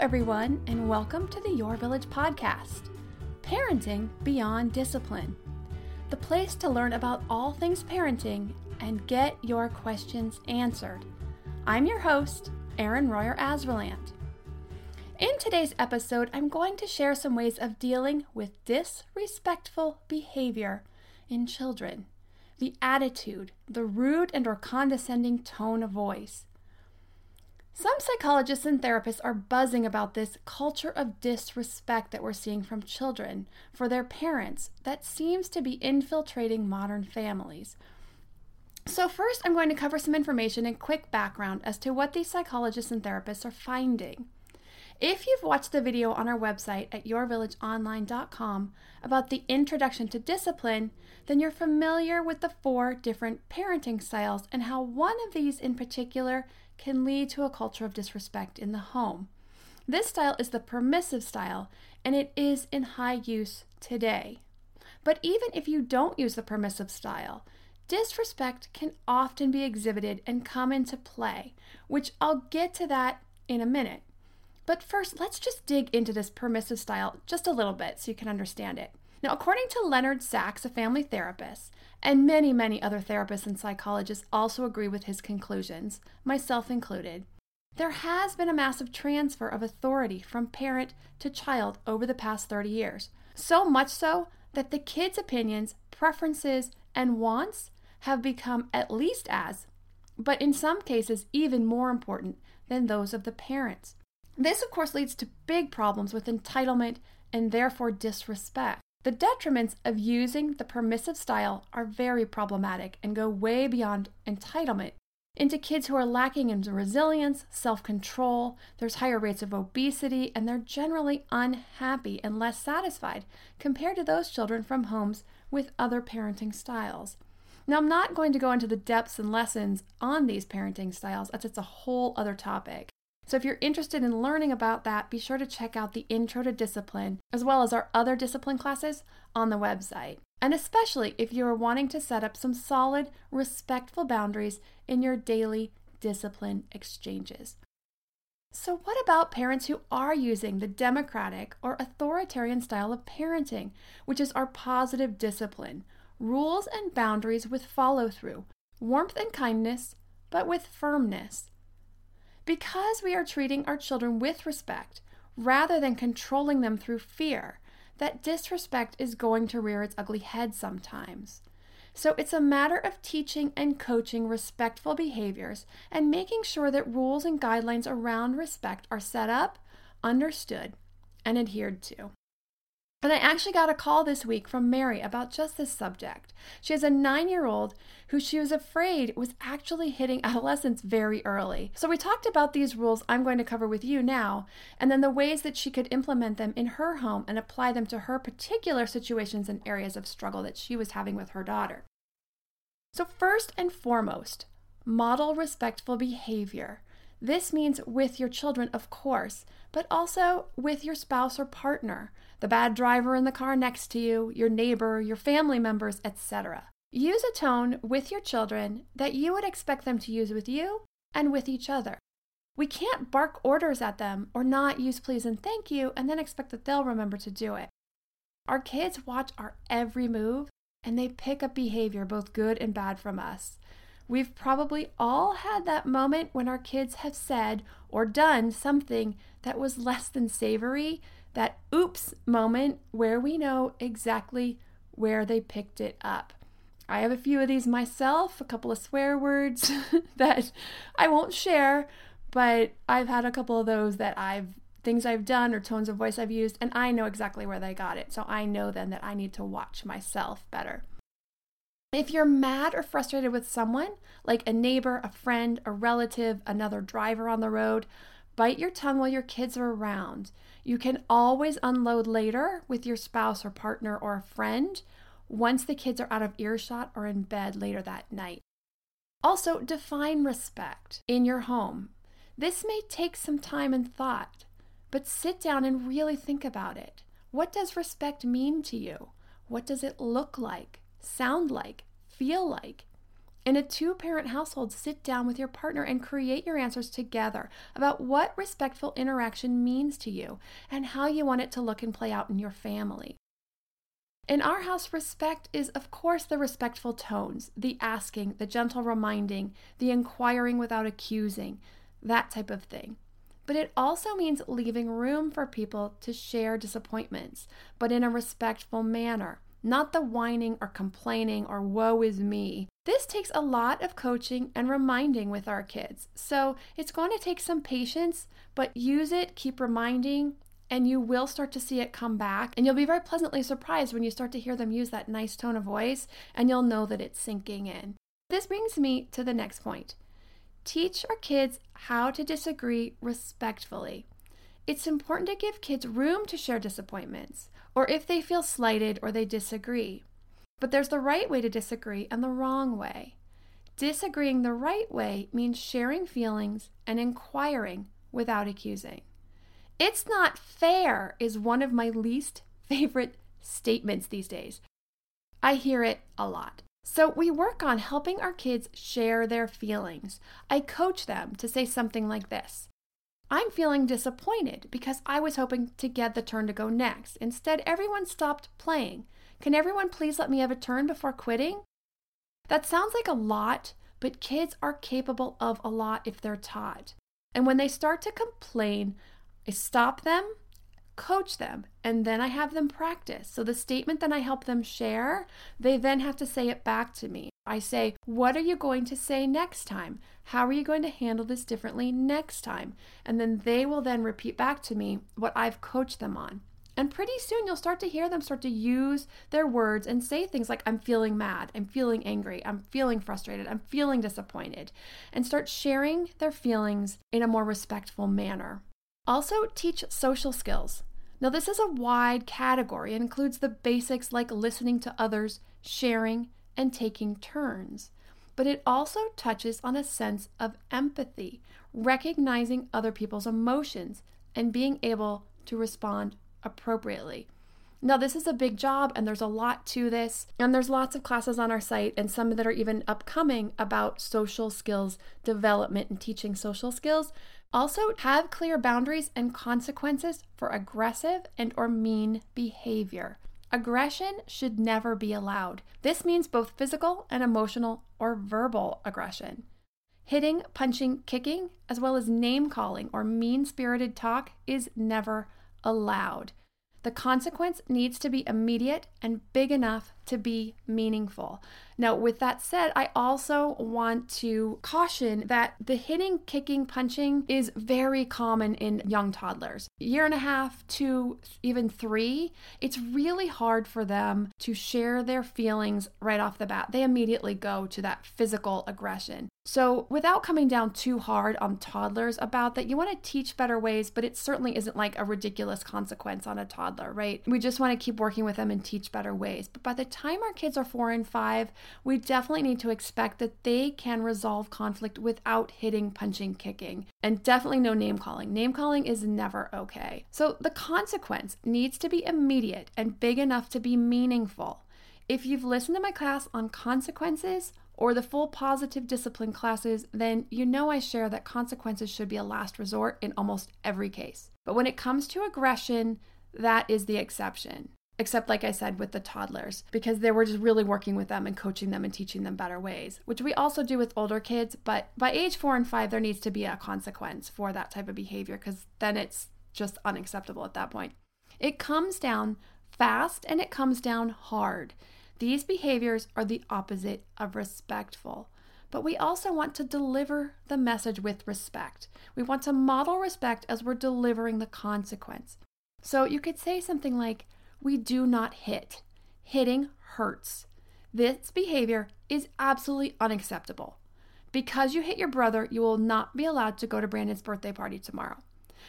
Everyone, and welcome to the Your Village podcast Parenting Beyond Discipline, the place to learn about all things parenting and get your questions answered. I'm your host, Erin Royer Asverland. In today's episode, I'm going to share some ways of dealing with disrespectful behavior in children. The attitude, the rude and or condescending tone of voice, some psychologists and therapists are buzzing about this culture of disrespect that we're seeing from children for their parents that seems to be infiltrating modern families. So, first, I'm going to cover some information and quick background as to what these psychologists and therapists are finding. If you've watched the video on our website at yourvillageonline.com about the introduction to discipline, then you're familiar with the four different parenting styles and how one of these in particular can lead to a culture of disrespect in the home. This style is the permissive style, and it is in high use today. But even if you don't use the permissive style, disrespect can often be exhibited and come into play, which I'll get to that in a minute. But first, let's just dig into this permissive style just a little bit so you can understand it. Now, according to Leonard Sax, a family therapist, and many, many other therapists and psychologists also agree with his conclusions, myself included, there has been a massive transfer of authority from parent to child over the past 30 years. So much so that the kids' opinions, preferences, and wants have become at least as, but in some cases even more important than those of the parents. This, of course, leads to big problems with entitlement and therefore disrespect. The detriments of using the permissive style are very problematic and go way beyond entitlement into kids who are lacking in resilience, self control, there's higher rates of obesity, and they're generally unhappy and less satisfied compared to those children from homes with other parenting styles. Now, I'm not going to go into the depths and lessons on these parenting styles, as it's a whole other topic. So if you're interested in learning about that, be sure to check out the Intro to Discipline, as well as our other discipline classes on the website. And especially if you are wanting to set up some solid, respectful boundaries in your daily discipline exchanges. So, what about parents who are using the democratic or authoritarian style of parenting, which is our positive discipline, rules and boundaries with follow through, warmth and kindness, but with firmness? Because we are treating our children with respect rather than controlling them through fear, that disrespect is going to rear its ugly head sometimes. So it's a matter of teaching and coaching respectful behaviors and making sure that rules and guidelines around respect are set up, understood, and adhered to. And I actually got a call this week from Mary about just this subject. She has a nine year old who she was afraid was actually hitting adolescence very early. So we talked about these rules I'm going to cover with you now, and then the ways that she could implement them in her home and apply them to her particular situations and areas of struggle that she was having with her daughter. So, first and foremost, model respectful behavior. This means with your children, of course, but also with your spouse or partner the bad driver in the car next to you, your neighbor, your family members, etc. Use a tone with your children that you would expect them to use with you and with each other. We can't bark orders at them or not use please and thank you and then expect that they'll remember to do it. Our kids watch our every move and they pick up behavior, both good and bad, from us. We've probably all had that moment when our kids have said or done something that was less than savory, that oops moment where we know exactly where they picked it up. I have a few of these myself, a couple of swear words that I won't share, but I've had a couple of those that I've things I've done or tones of voice I've used, and I know exactly where they got it. So I know then that I need to watch myself better. If you're mad or frustrated with someone, like a neighbor, a friend, a relative, another driver on the road, bite your tongue while your kids are around. You can always unload later with your spouse or partner or a friend once the kids are out of earshot or in bed later that night. Also, define respect in your home. This may take some time and thought, but sit down and really think about it. What does respect mean to you? What does it look like, sound like, feel like? In a two parent household, sit down with your partner and create your answers together about what respectful interaction means to you and how you want it to look and play out in your family. In our house, respect is, of course, the respectful tones, the asking, the gentle reminding, the inquiring without accusing, that type of thing. But it also means leaving room for people to share disappointments, but in a respectful manner, not the whining or complaining or woe is me. This takes a lot of coaching and reminding with our kids. So it's going to take some patience, but use it, keep reminding, and you will start to see it come back. And you'll be very pleasantly surprised when you start to hear them use that nice tone of voice, and you'll know that it's sinking in. This brings me to the next point teach our kids how to disagree respectfully. It's important to give kids room to share disappointments, or if they feel slighted or they disagree. But there's the right way to disagree and the wrong way. Disagreeing the right way means sharing feelings and inquiring without accusing. It's not fair is one of my least favorite statements these days. I hear it a lot. So we work on helping our kids share their feelings. I coach them to say something like this I'm feeling disappointed because I was hoping to get the turn to go next. Instead, everyone stopped playing. Can everyone please let me have a turn before quitting? That sounds like a lot, but kids are capable of a lot if they're taught. And when they start to complain, I stop them, coach them, and then I have them practice. So the statement that I help them share, they then have to say it back to me. I say, What are you going to say next time? How are you going to handle this differently next time? And then they will then repeat back to me what I've coached them on. And pretty soon you'll start to hear them start to use their words and say things like, I'm feeling mad, I'm feeling angry, I'm feeling frustrated, I'm feeling disappointed, and start sharing their feelings in a more respectful manner. Also, teach social skills. Now, this is a wide category. It includes the basics like listening to others, sharing, and taking turns. But it also touches on a sense of empathy, recognizing other people's emotions, and being able to respond appropriately. Now, this is a big job, and there's a lot to this. And there's lots of classes on our site, and some that are even upcoming about social skills development and teaching social skills. Also, have clear boundaries and consequences for aggressive and or mean behavior. Aggression should never be allowed. This means both physical and emotional or verbal aggression. Hitting, punching, kicking, as well as name calling or mean spirited talk is never allowed. The consequence needs to be immediate and big enough to be meaningful. Now, with that said, I also want to caution that the hitting, kicking, punching is very common in young toddlers. Year and a half to even three, it's really hard for them to share their feelings right off the bat. They immediately go to that physical aggression. So, without coming down too hard on toddlers about that, you want to teach better ways, but it certainly isn't like a ridiculous consequence on a toddler, right? We just want to keep working with them and teach better ways. But by the time our kids are four and five, we definitely need to expect that they can resolve conflict without hitting, punching, kicking, and definitely no name calling. Name calling is never okay. So, the consequence needs to be immediate and big enough to be meaningful. If you've listened to my class on consequences, or the full positive discipline classes, then you know I share that consequences should be a last resort in almost every case. But when it comes to aggression, that is the exception. Except like I said with the toddlers, because they were just really working with them and coaching them and teaching them better ways, which we also do with older kids. But by age four and five, there needs to be a consequence for that type of behavior because then it's just unacceptable at that point. It comes down fast and it comes down hard. These behaviors are the opposite of respectful. But we also want to deliver the message with respect. We want to model respect as we're delivering the consequence. So you could say something like, We do not hit. Hitting hurts. This behavior is absolutely unacceptable. Because you hit your brother, you will not be allowed to go to Brandon's birthday party tomorrow.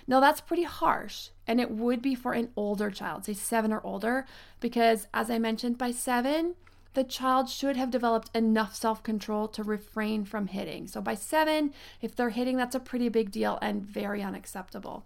Now, that's pretty harsh, and it would be for an older child, say seven or older, because as I mentioned, by seven, the child should have developed enough self control to refrain from hitting. So, by seven, if they're hitting, that's a pretty big deal and very unacceptable.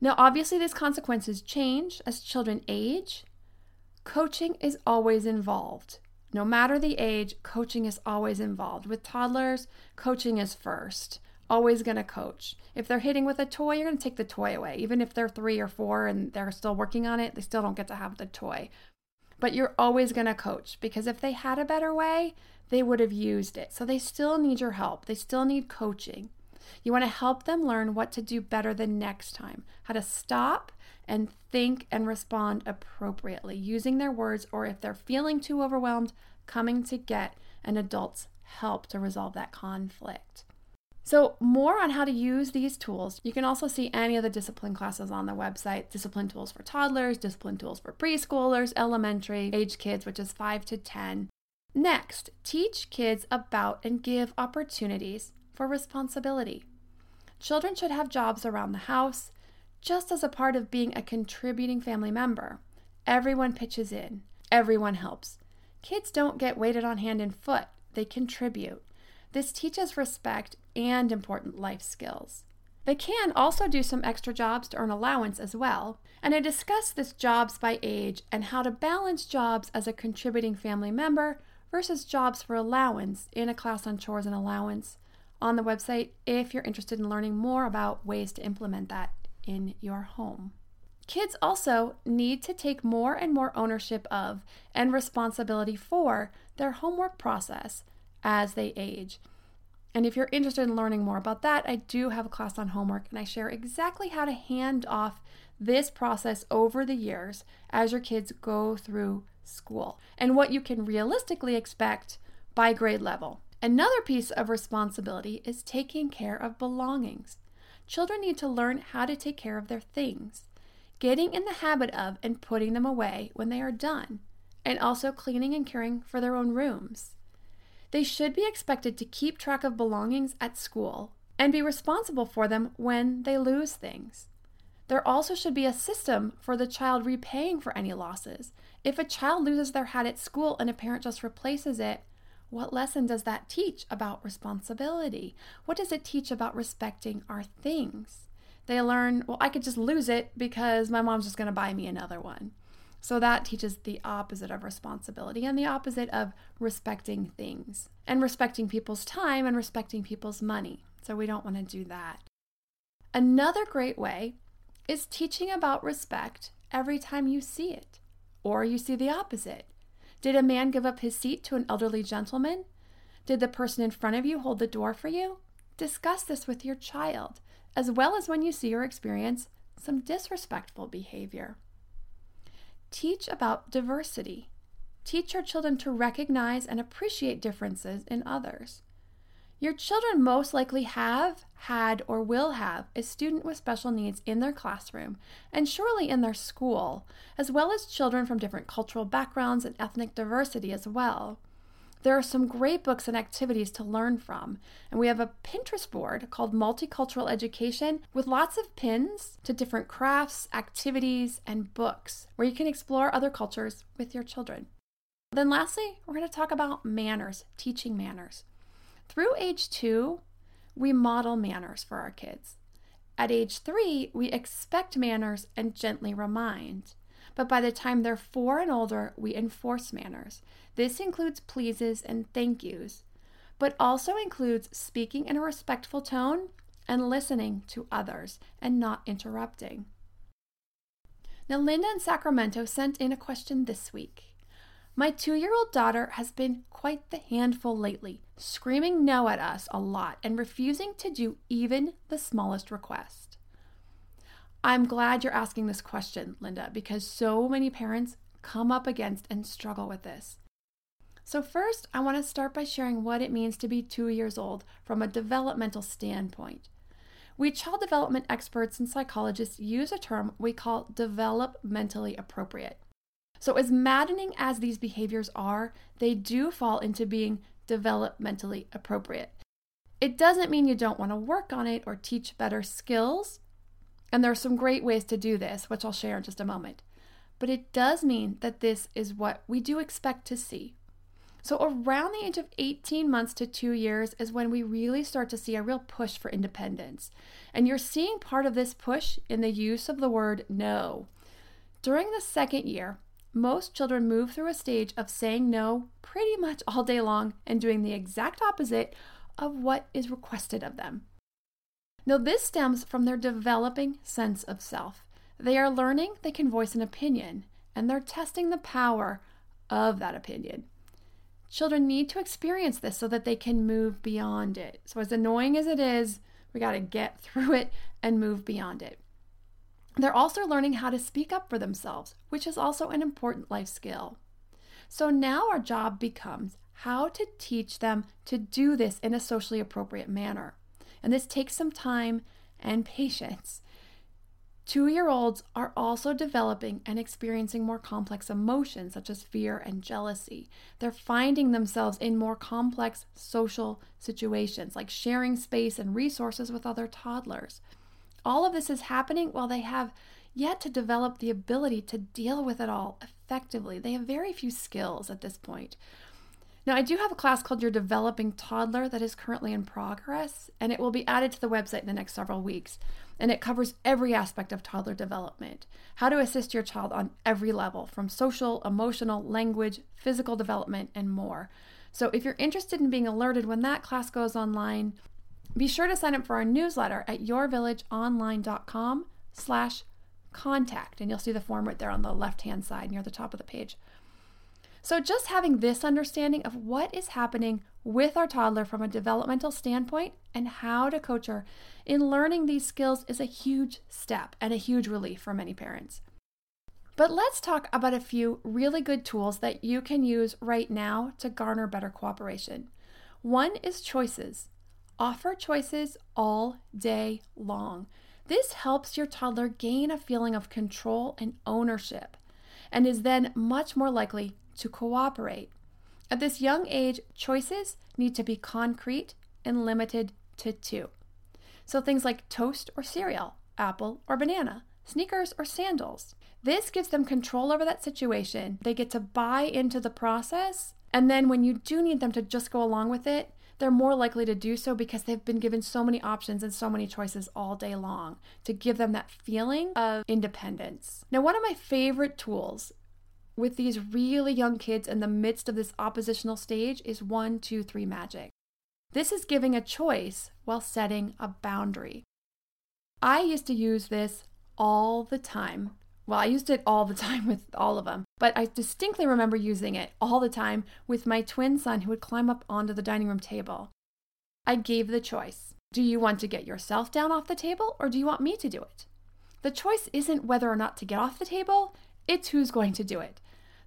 Now, obviously, these consequences change as children age. Coaching is always involved. No matter the age, coaching is always involved. With toddlers, coaching is first. Always going to coach. If they're hitting with a toy, you're going to take the toy away. Even if they're three or four and they're still working on it, they still don't get to have the toy. But you're always going to coach because if they had a better way, they would have used it. So they still need your help. They still need coaching. You want to help them learn what to do better the next time, how to stop and think and respond appropriately, using their words, or if they're feeling too overwhelmed, coming to get an adult's help to resolve that conflict. So, more on how to use these tools, you can also see any of the discipline classes on the website discipline tools for toddlers, discipline tools for preschoolers, elementary age kids, which is 5 to 10. Next, teach kids about and give opportunities for responsibility. Children should have jobs around the house, just as a part of being a contributing family member. Everyone pitches in, everyone helps. Kids don't get waited on hand and foot, they contribute. This teaches respect and important life skills. They can also do some extra jobs to earn allowance as well. And I discuss this jobs by age and how to balance jobs as a contributing family member versus jobs for allowance in a class on chores and allowance on the website if you're interested in learning more about ways to implement that in your home. Kids also need to take more and more ownership of and responsibility for their homework process as they age. And if you're interested in learning more about that, I do have a class on homework and I share exactly how to hand off this process over the years as your kids go through school and what you can realistically expect by grade level. Another piece of responsibility is taking care of belongings. Children need to learn how to take care of their things, getting in the habit of and putting them away when they are done, and also cleaning and caring for their own rooms. They should be expected to keep track of belongings at school and be responsible for them when they lose things. There also should be a system for the child repaying for any losses. If a child loses their hat at school and a parent just replaces it, What lesson does that teach about responsibility? What does it teach about respecting our things? They learn, well, I could just lose it because my mom's just going to buy me another one. So that teaches the opposite of responsibility and the opposite of respecting things and respecting people's time and respecting people's money. So we don't want to do that. Another great way is teaching about respect every time you see it, or you see the opposite. Did a man give up his seat to an elderly gentleman? Did the person in front of you hold the door for you? Discuss this with your child, as well as when you see or experience some disrespectful behavior. Teach about diversity. Teach your children to recognize and appreciate differences in others. Your children most likely have, had, or will have a student with special needs in their classroom and surely in their school, as well as children from different cultural backgrounds and ethnic diversity as well. There are some great books and activities to learn from, and we have a Pinterest board called Multicultural Education with lots of pins to different crafts, activities, and books where you can explore other cultures with your children. Then, lastly, we're going to talk about manners, teaching manners. Through age two, we model manners for our kids. At age three, we expect manners and gently remind. But by the time they're four and older, we enforce manners. This includes pleases and thank yous, but also includes speaking in a respectful tone and listening to others and not interrupting. Now, Linda in Sacramento sent in a question this week. My two year old daughter has been quite the handful lately, screaming no at us a lot and refusing to do even the smallest request. I'm glad you're asking this question, Linda, because so many parents come up against and struggle with this. So, first, I want to start by sharing what it means to be two years old from a developmental standpoint. We child development experts and psychologists use a term we call developmentally appropriate. So, as maddening as these behaviors are, they do fall into being developmentally appropriate. It doesn't mean you don't want to work on it or teach better skills, and there are some great ways to do this, which I'll share in just a moment. But it does mean that this is what we do expect to see. So, around the age of 18 months to two years is when we really start to see a real push for independence. And you're seeing part of this push in the use of the word no. During the second year, most children move through a stage of saying no pretty much all day long and doing the exact opposite of what is requested of them. Now, this stems from their developing sense of self. They are learning they can voice an opinion, and they're testing the power of that opinion. Children need to experience this so that they can move beyond it. So, as annoying as it is, we got to get through it and move beyond it. They're also learning how to speak up for themselves, which is also an important life skill. So now our job becomes how to teach them to do this in a socially appropriate manner. And this takes some time and patience. Two year olds are also developing and experiencing more complex emotions such as fear and jealousy. They're finding themselves in more complex social situations like sharing space and resources with other toddlers. All of this is happening while they have yet to develop the ability to deal with it all effectively. They have very few skills at this point. Now, I do have a class called Your Developing Toddler that is currently in progress, and it will be added to the website in the next several weeks. And it covers every aspect of toddler development how to assist your child on every level, from social, emotional, language, physical development, and more. So, if you're interested in being alerted when that class goes online, be sure to sign up for our newsletter at yourvillageonline.com slash contact, and you'll see the form right there on the left-hand side near the top of the page. So just having this understanding of what is happening with our toddler from a developmental standpoint and how to coach her in learning these skills is a huge step and a huge relief for many parents. But let's talk about a few really good tools that you can use right now to garner better cooperation. One is choices. Offer choices all day long. This helps your toddler gain a feeling of control and ownership and is then much more likely to cooperate. At this young age, choices need to be concrete and limited to two. So things like toast or cereal, apple or banana, sneakers or sandals. This gives them control over that situation. They get to buy into the process And then when you do need them to just go along with it, they're more likely to do so because they've been given so many options and so many choices all day long to give them that feeling of independence. Now, one of my favorite tools with these really young kids in the midst of this oppositional stage is one, two, three magic. This is giving a choice while setting a boundary. I used to use this all the time. Well, I used it all the time with all of them, but I distinctly remember using it all the time with my twin son who would climb up onto the dining room table. I gave the choice Do you want to get yourself down off the table or do you want me to do it? The choice isn't whether or not to get off the table, it's who's going to do it.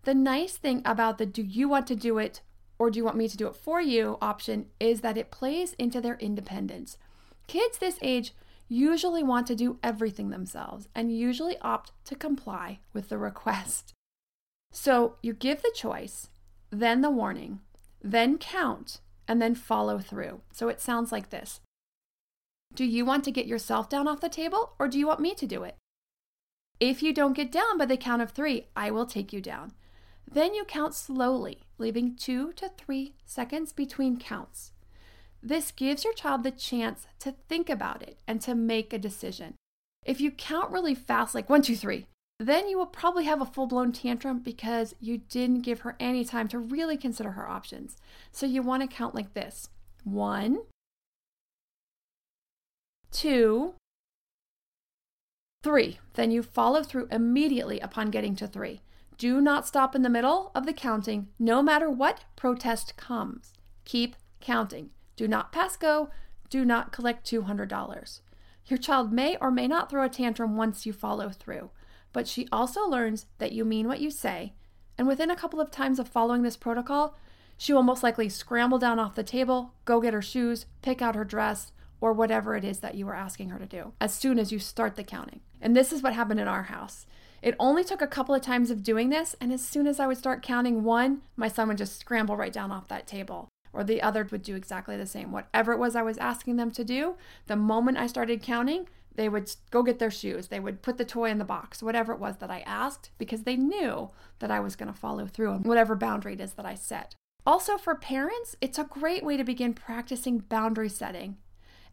The nice thing about the do you want to do it or do you want me to do it for you option is that it plays into their independence. Kids this age usually want to do everything themselves and usually opt to comply with the request. So you give the choice, then the warning, then count, and then follow through. So it sounds like this Do you want to get yourself down off the table or do you want me to do it? If you don't get down by the count of three, I will take you down. Then you count slowly, leaving two to three seconds between counts. This gives your child the chance to think about it and to make a decision. If you count really fast, like one, two, three, then you will probably have a full blown tantrum because you didn't give her any time to really consider her options. So you want to count like this one, two, three. Then you follow through immediately upon getting to three. Do not stop in the middle of the counting, no matter what protest comes. Keep counting. Do not pass go. Do not collect $200. Your child may or may not throw a tantrum once you follow through, but she also learns that you mean what you say, and within a couple of times of following this protocol, she will most likely scramble down off the table, go get her shoes, pick out her dress, or whatever it is that you were asking her to do as soon as you start the counting. And this is what happened in our house. It only took a couple of times of doing this, and as soon as I would start counting one, my son would just scramble right down off that table or the other would do exactly the same. Whatever it was I was asking them to do, the moment I started counting, they would go get their shoes. They would put the toy in the box, whatever it was that I asked, because they knew that I was going to follow through on whatever boundary it is that I set. Also, for parents, it's a great way to begin practicing boundary setting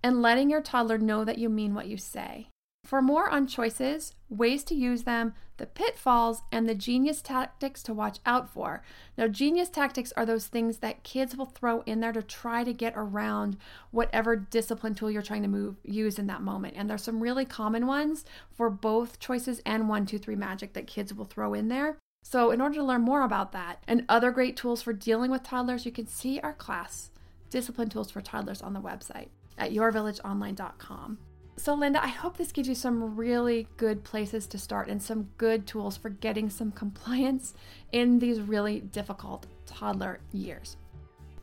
and letting your toddler know that you mean what you say. For more on choices, ways to use them, the pitfalls, and the genius tactics to watch out for. Now, genius tactics are those things that kids will throw in there to try to get around whatever discipline tool you're trying to move use in that moment. And there's some really common ones for both choices and one, two, three magic that kids will throw in there. So, in order to learn more about that and other great tools for dealing with toddlers, you can see our class, Discipline Tools for Toddlers, on the website at yourvillageonline.com. So, Linda, I hope this gives you some really good places to start and some good tools for getting some compliance in these really difficult toddler years.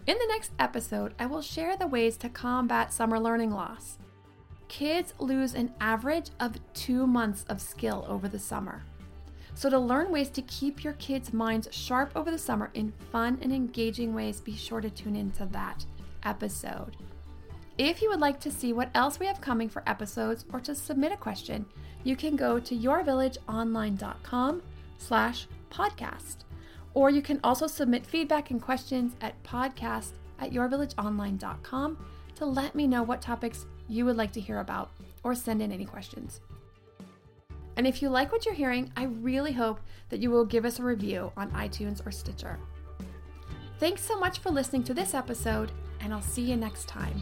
In the next episode, I will share the ways to combat summer learning loss. Kids lose an average of two months of skill over the summer. So, to learn ways to keep your kids' minds sharp over the summer in fun and engaging ways, be sure to tune into that episode. If you would like to see what else we have coming for episodes or to submit a question, you can go to yourvillageonline.com slash podcast. Or you can also submit feedback and questions at podcast at yourvillageonline.com to let me know what topics you would like to hear about or send in any questions. And if you like what you're hearing, I really hope that you will give us a review on iTunes or Stitcher. Thanks so much for listening to this episode, and I'll see you next time.